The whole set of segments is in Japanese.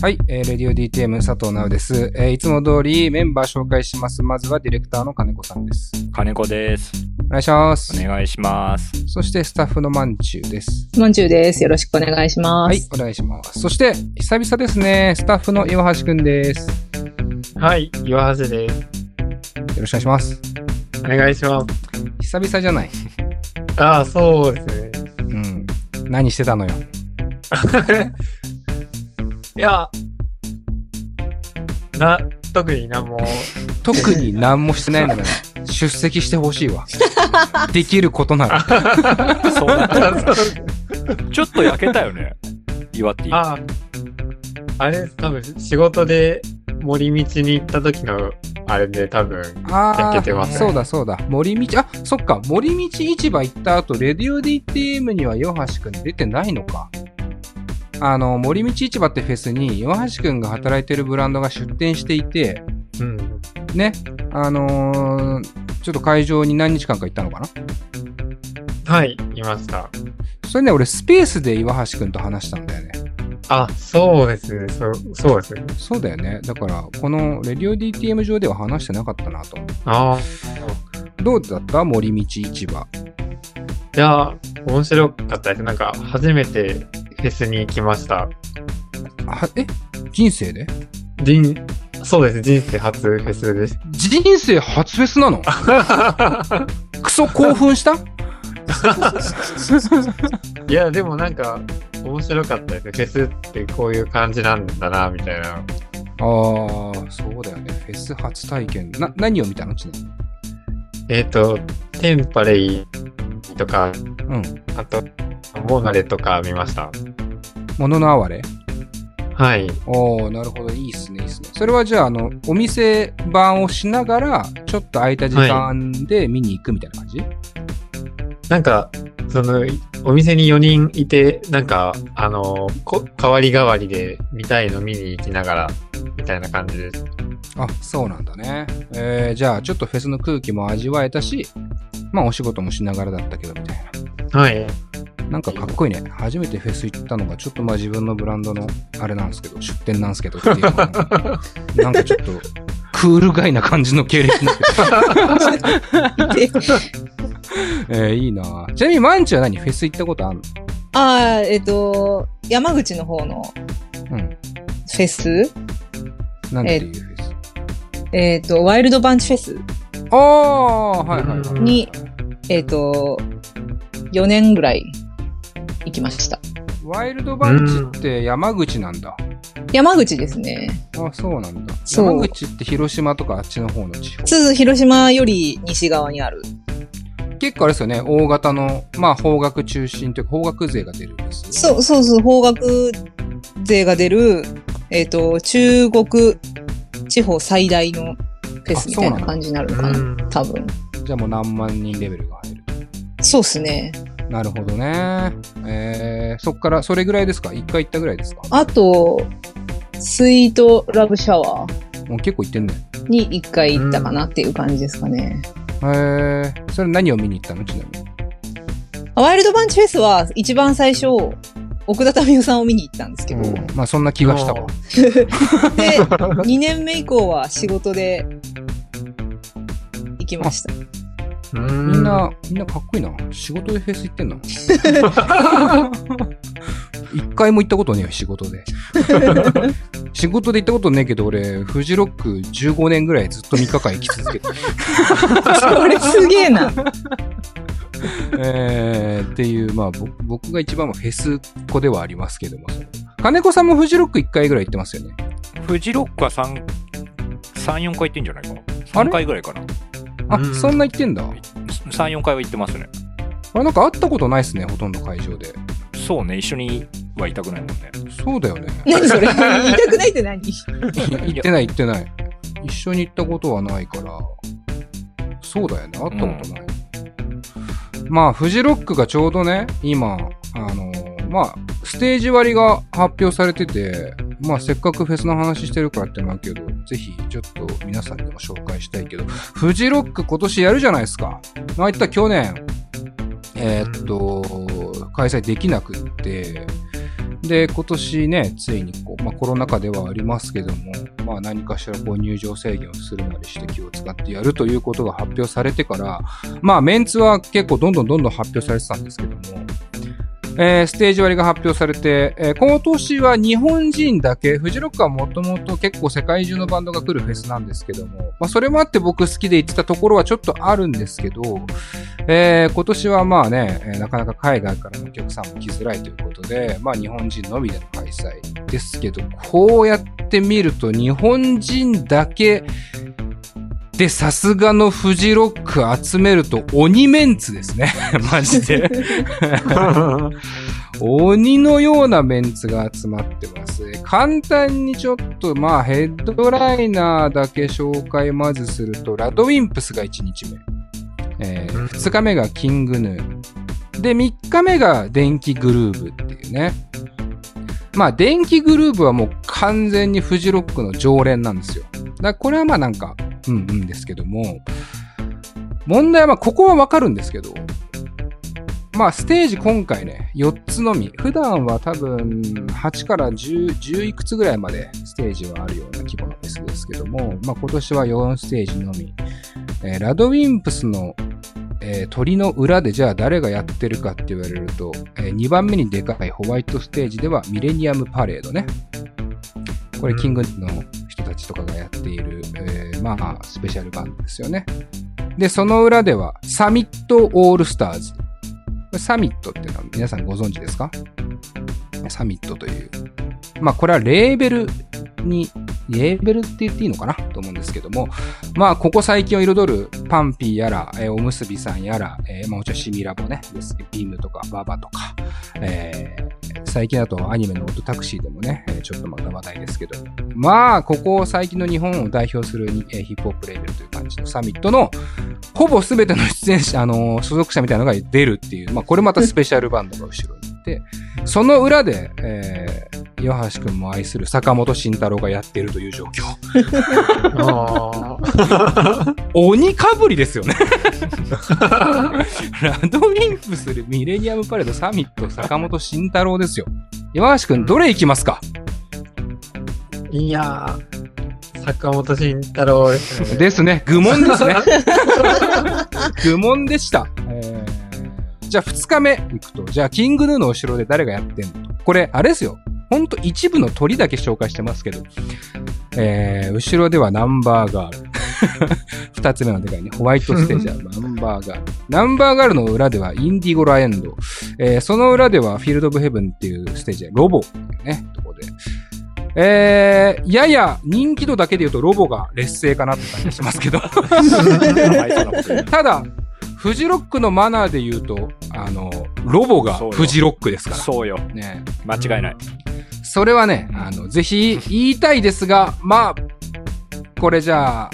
はい、えー、レディオ DTM 佐藤直です。えー、いつも通りメンバー紹介します。まずはディレクターの金子さんです。金子です。お願いします。お願いします。そしてスタッフのまんちゅうです。まんちゅうです。よろしくお願いします。はい、お願いします。そして、久々ですね、スタッフの岩橋くんです。よはい、岩橋です。ろしくお願いします。お願いします。久々じゃない？ああ、そうですね。うん。何してたのよ？いや、な、特に何も、特に何もしてないのよ。出席してほしいわ。できることなら。そうだった。ちょっと焼けたよね。岩手。ああ、あれ、多分仕事で森道に行った時の、あれで多分、あ焼けてますねそうだそうだ。森道、あ、そっか。森道市場行った後、レディオ DTM にはヨハシくん出てないのか。あの、森道市場ってフェスに、ヨハシくんが働いてるブランドが出店していて、うん。ね、あのーちょっと会場に何日間か行ったのかな？はい、いました。それね、俺スペースで岩橋くんと話したんだよね。あ、そうですね。そう、そうですね。そうだよね。だから、このレディオ DTM 上では話してなかったなと。ああ、どうだった？森道市場。いや、面白かったです。なんか、初めてフェスに行きました。あえ？人生で？人、そうです。人生初フェスです。人生初フェスなの？クソ興奮した？いや、でもなんか、面白かったですね。フェスってこういう感じなんだな、みたいな。ああ、そうだよね。フェス初体験。な、何を見たの？ちなみに。えっ、と、テンパレイとか、うん。あと、モーナレとか見ました。ものの哀れ？はい。おー、なるほど。いいっすね、いいっすね。それはじゃあ、あの、お店番をしながら、ちょっと空いた時間で見に行くみたいな感じ、なんか、その、お店に4人いて、なんか、あの、こ代わり代わりで見たいの見に行きながら、みたいな感じです。あ、そうなんだね。えー、じゃあ、ちょっとフェスの空気も味わえたし、まあ、お仕事もしながらだったけど、みたいな。はい。なんかかっこいいね。初めてフェス行ったのが、ちょっとまあ自分のブランドの、あれなんですけど、出店なんですけどっていうのが なんかちょっと、クールガイな感じの経歴になってる。えー、いいなぁちなみに、マンチは何？フェス行ったことあんの？ああ、えっ、と、山口の方のうん。フェス？なんていうフェス、えっ、と、ワイルドバンチフェスああ、はいはいはい。に、えっ、と、4年ぐらい行きました。ワイルドバンチって山口なんだ。山口ですね。あそうなんだ。そう山口って広島とかあっちの方の地方。すず広島より西側にある。結構あれですよね、大型の、まあ方角中心というか方角勢が出るんです。そう、そうそう、方角勢が出る、えっ、と、中国地方最大のフェスみたいな感じになるのかな。うん多分。じゃあもう何万人レベルが入る。そうっすね。なるほどね。えー、そっから、それぐらいですか？一回行ったぐらいですか？あと、スイートラブシャワーもう結構行ってんね。に一回行ったかなっていう感じですかね。えー、それ何を見に行ったの？ちなみに。ワイルドバンチフェスは一番最初、奥田民生さんを見に行ったんですけど、うん、まあそんな気がしたわ。で、2年目以降は仕事で行きました。みみんな、みんなかっこいいな。仕事でフェス行ってんの？一回も行ったことねえよ、仕事で。仕事で行ったことねえけど、俺、フジロック15年ぐらいずっと3日間行き続けてる。それすげえな。えー、っていう、まあ、ぼ僕が一番はフェスっ子ではありますけども。金子さんもフジロック1回ぐらい行ってますよね。フジロックは3、3、4回行ってんじゃないかな。あれ3回ぐらいかな。あ、うんそんな行ってんだ。3、4回は行ってますね。あれなんか会ったことないっすね、ほとんど会場で。そうね、一緒にはいたくないもんね。そうだよね。何それ？言いたくないって何？行ってない行ってない。一緒に行ったことはないから。そうだよね。会ったことない。まあ、フジロックがちょうどね、今、あのまあ、ステージ割が発表されてて、まあ、せっかくフェスの話してるからってのあるけど、ぜひ、ちょっと皆さんにも紹介したいけど、フジロック今年やるじゃないですか。まあ、いった去年、えーっと、開催できなくって、で、今年ね、ついにこう、まあコロナ禍ではありますけども、まあ何かしらこう入場制限をするなりして気を使ってやるということが発表されてから、まあメンツは結構どんどんどんどん発表されてたんですけども、えーステージ割が発表されて、えー今年は日本人だけ、フジロックはもともと結構世界中のバンドが来るフェスなんですけども、まあそれもあって僕好きで行ってたところはちょっとあるんですけど、えー今年はまあね、えーなかなか海外からのお客さんも来づらいということで、まあ日本人のみでの開催ですけど、こうやって見ると日本人だけでさすがのフジロック集めると鬼メンツですね。マジで。鬼のようなメンツが集まってます。簡単にちょっと、まあ、ヘッドライナーだけ紹介まずすると、ラドウィンプスが1日目。えうん2日目がキングヌー。で、3日目が電気グルーブっていうね。まあ、電気グルーブはもう完全にフジロックの常連なんですよ。だからこれはまあなんか、うんうんですけども、問題はまあここはわかるんですけど、まあ、ステージ今回ね、4つのみ。普段は多分、8から10、10いくつぐらいまでステージはあるような規模のフェスですけども、まあ今年は4ステージのみ。えーラドウィンプスの、えー鳥の裏でじゃあ誰がやってるかって言われると、え2番目にでかいホワイトステージではミレニアムパレードね。これ、キングのちとかがやっている、えーまあ、スペシャルバンドですよね。で、その裏では、サミットオールスターズ。サミットっていうのは皆さんご存知ですか？サミットという。まあこれはレーベルに、レーベルって言っていいのかな？と思うんですけども、まあここ最近を彩るパンピーやら、えーおむすびさんやら、えーまあもちろんシミラボね、ビームとかババとか、えー最近だとアニメのオートタクシーでもね、ちょっとまた話題ですけど、まあここ最近の日本を代表する、ヒップホップレーベルという感じのサミットのほぼ全ての出演者、あの所属者みたいなのが出るっていう、まあこれまたスペシャルバンドが後ろにいて、その裏で、え、岩橋くんも愛する坂本慎太郎がやっているという状況。鬼かぶりですよね。ラドウィンプスでミレニアムパレードサミット坂本慎太郎ですよ。岩橋くん、どれ行きますか？いやー、坂本慎太郎ですね。ですね。愚問ですね。愚問でした。えーじゃあ2日目行くと、じゃあキングヌーの後ろで誰がやってんの？と。これ、あれですよ。ほんと一部の鳥だけ紹介してますけど、えー、後ろではナンバーガール。二つ目のでかいね。ホワイトステージは ナンバーガール。ナンバーガールの裏ではインディゴラエンド。えー、その裏ではフィールドオブヘブンっていうステージでロボっていうね、とこで。えー、やや人気度だけで言うとロボが劣勢かなって感じがしますけど。ただ、フジロックのマナーで言うと、あの、ロボがフジロックですから。そうよ。ね。間違いない。それはね、あの、ぜひ言いたいですが、まあ、これじゃあ、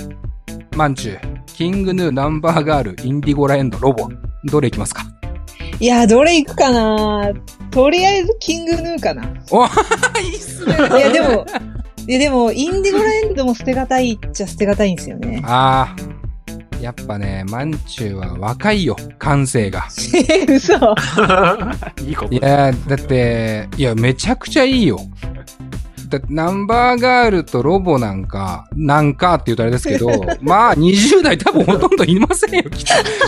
マンチュー、キングヌー、ナンバーガール、インディゴラエンド、ロボ、どれいきますか？いや、どれ行くかな？とりあえずキングヌーかな。おいいっすね。いや、でも、いや、でも、インディゴラエンドも捨てがたいっちゃ捨てがたいんですよね。ああ、やっぱね、マンチューは若いよ、感性が。え、嘘。いいこといや、だって、いや、めちゃくちゃいいよ。だナンバーガールとロボなんか、なんかって言うとあれですけど、まあ、20代多分ほとんどいませんよ、きっ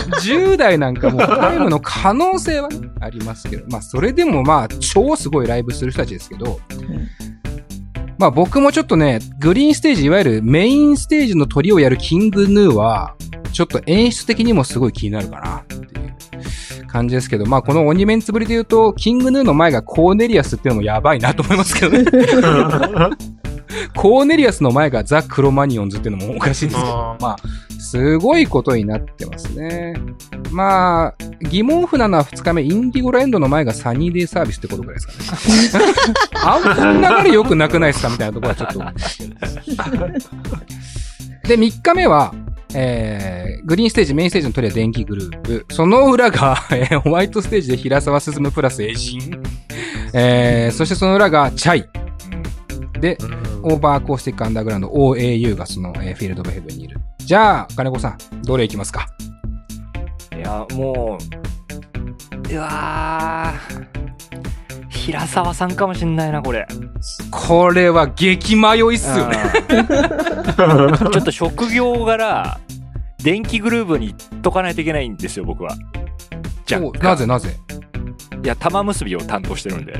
と。10代なんかもうタイムの可能性はね、ありますけど、まあ、それでもまあ、超すごいライブする人たちですけど、まあ僕もちょっとね、グリーンステージ、いわゆるメインステージの鳥をやるキングヌーは、ちょっと演出的にもすごい気になるかなっていう感じですけど、まあこの鬼メンツぶりで言うと、キングヌーの前がコーネリアスっていうのもやばいなと思いますけどね。コーネリアスの前がザ・クロマニオンズっていうのもおかしいんですけど、まあ、すごいことになってますね。まあ、疑問符なのは2日目、インディゴラエンドの前がサニーデイサービスってことぐらいですかね。あんな流れ良くなくないですかみたいなところはちょっと思うんですけど。で、3日目は、えー、グリーンステージ、メインステージの鳥は電気グループ。その裏が、えーホワイトステージで平沢進プラスエジン。えー、そしてその裏がチャイ。で、オーバーアコースティックアンダーグラウンド OAU がその、えーフィールドオブヘブンにいる。じゃあ、金子さん、どれいきますか？いや、もう、うわー、平沢さんかもしんないな、これ。これは激迷いっすよね。うん ちょっと職業柄、電気グルーヴに行っとかないといけないんですよ、僕は。じゃおなぜなぜ？いや、玉結びを担当してるんで。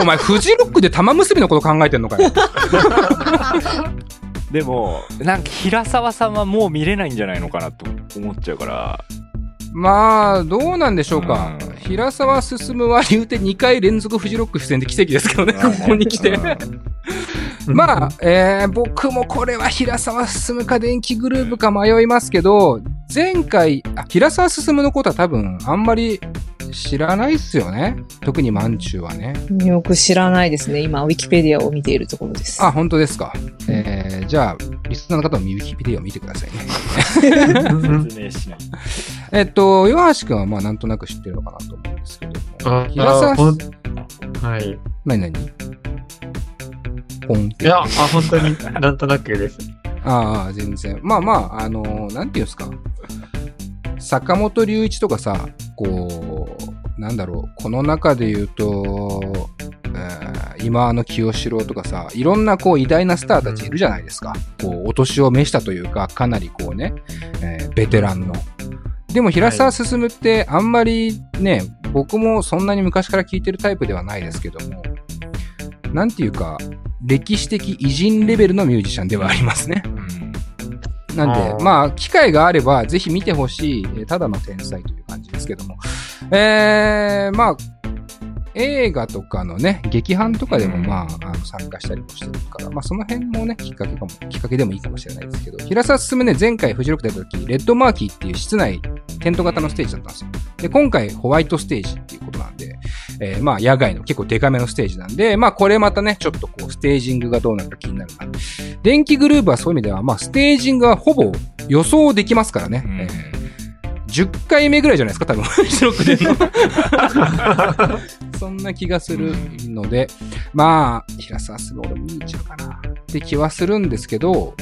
お前、フジロックで玉結びのこと考えてんのかよ。でも、なんか平沢さんはもう見れないんじゃないのかなと思っちゃうから。まあ、どうなんでしょうか。うん平沢進は言うて2回連続フジロック出演で奇跡ですけどね、ここに来て。まあ、えー僕もこれは平沢進か電気グルーヴか迷いますけど、前回、あ平沢進のことは多分あんまり知らないっすよね。特にマンチューはね。よく知らないですね。今、ウィキペディアを見ているところです。あ、本当ですか。えーじゃあ、リスナーの方もウィキペディアを見てくださいね。説明しない。えっと、岩橋くんはまあなんとなく知ってるのかなと思うんですけども。あ平はい。何何？ポンって。いや、あ、本当になんとなくです。ああ、全然。まあまあ、あのーなんていうんですか。坂本龍一とかさ、こう、なんだろう、この中で言うと、えー今の清志郎とかさ、いろんなこう偉大なスターたちいるじゃないですか。こう、お年を召したというか、かなりこうね、えーベテランの。でも平沢進ってあんまりね、僕もそんなに昔から聞いてるタイプではないですけども、なんていうか、歴史的偉人レベルのミュージシャンではありますね。なんで、まあ、機会があれば、ぜひ見てほしい、えーただの天才という感じですけども。えー、まあ、映画とかのね、劇伴とかでもうんまあ、あの参加したりもしてるから、まあその辺もね、きっかけかも、きっかけでもいいかもしれないですけど、平沢進ね、前回フジロックでやった時、レッドマーキーっていう室内テント型のステージだったんですよ。で、今回ホワイトステージっていうことなんで、えーまあ野外の結構デカめのステージなんで、まあこれまたね、ちょっとこうステージングがどうなるか気になるな。電気グルーヴはそういう意味では、まあステージングはほぼ予想できますからね。うんえー10回目ぐらいじゃないですか、多分。そんな気がするので、まあ、平沢すぐ俺も見に行っちゃうかなって気はするんですけど、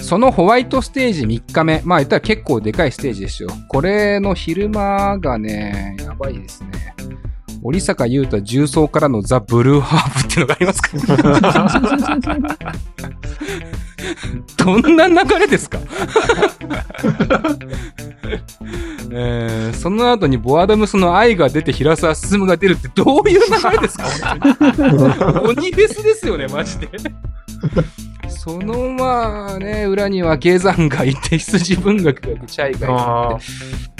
そのホワイトステージ3日目、まあ言ったら結構でかいステージですよ。これの昼間がね、やばいですね。折坂優太重曹からのザ・ブルーハーブっていうのがありますか？どんな流れですか？えー、その後にボアダムスの愛が出て平沢進が出るってどういう流れですか？鬼フェスですよね、マジで。そのまあね、裏には下山がいて、羊文学がいて、チャイがあいて。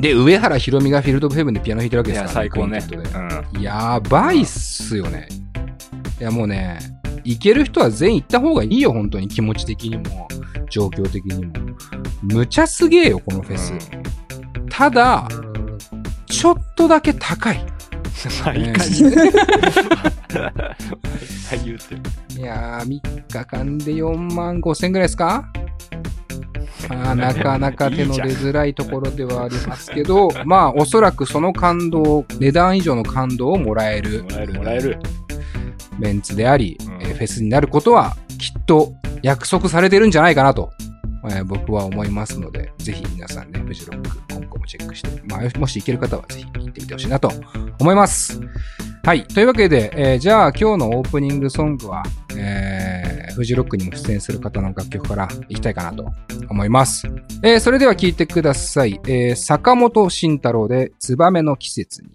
で、上原ひろみがフィールド・オブ・ヘブンでピアノ弾いてるわけですから、最高ね。うんやばいっすよね。いやもうね、行ける人は全員行った方がいいよ、本当に気持ち的にも、状況的にも。むちゃすげえよ、このフェス。ただ、ちょっとだけ高い。毎回ね 毎回言うてる。いやー、3日間で4万5千ぐらいですか？あーなかなか手の出づらいところではありますけど、まあ、おそらくその感動、値段以上の感動をもらえるもらえるもらえる。メンツであり、うんえーフェスになることはきっと約束されてるんじゃないかなと、えー僕は思いますので、ぜひ皆さんね、フジロック今後もチェックして、まあ、もし行ける方はぜひ行ってみてほしいなと思います。はい。というわけで、えーじゃあ今日のオープニングソングは、えーフジロックにも出演する方の楽曲からいきたいかなと思います。えーそれでは聴いてください。えー坂本慎太郎でツバメの季節に。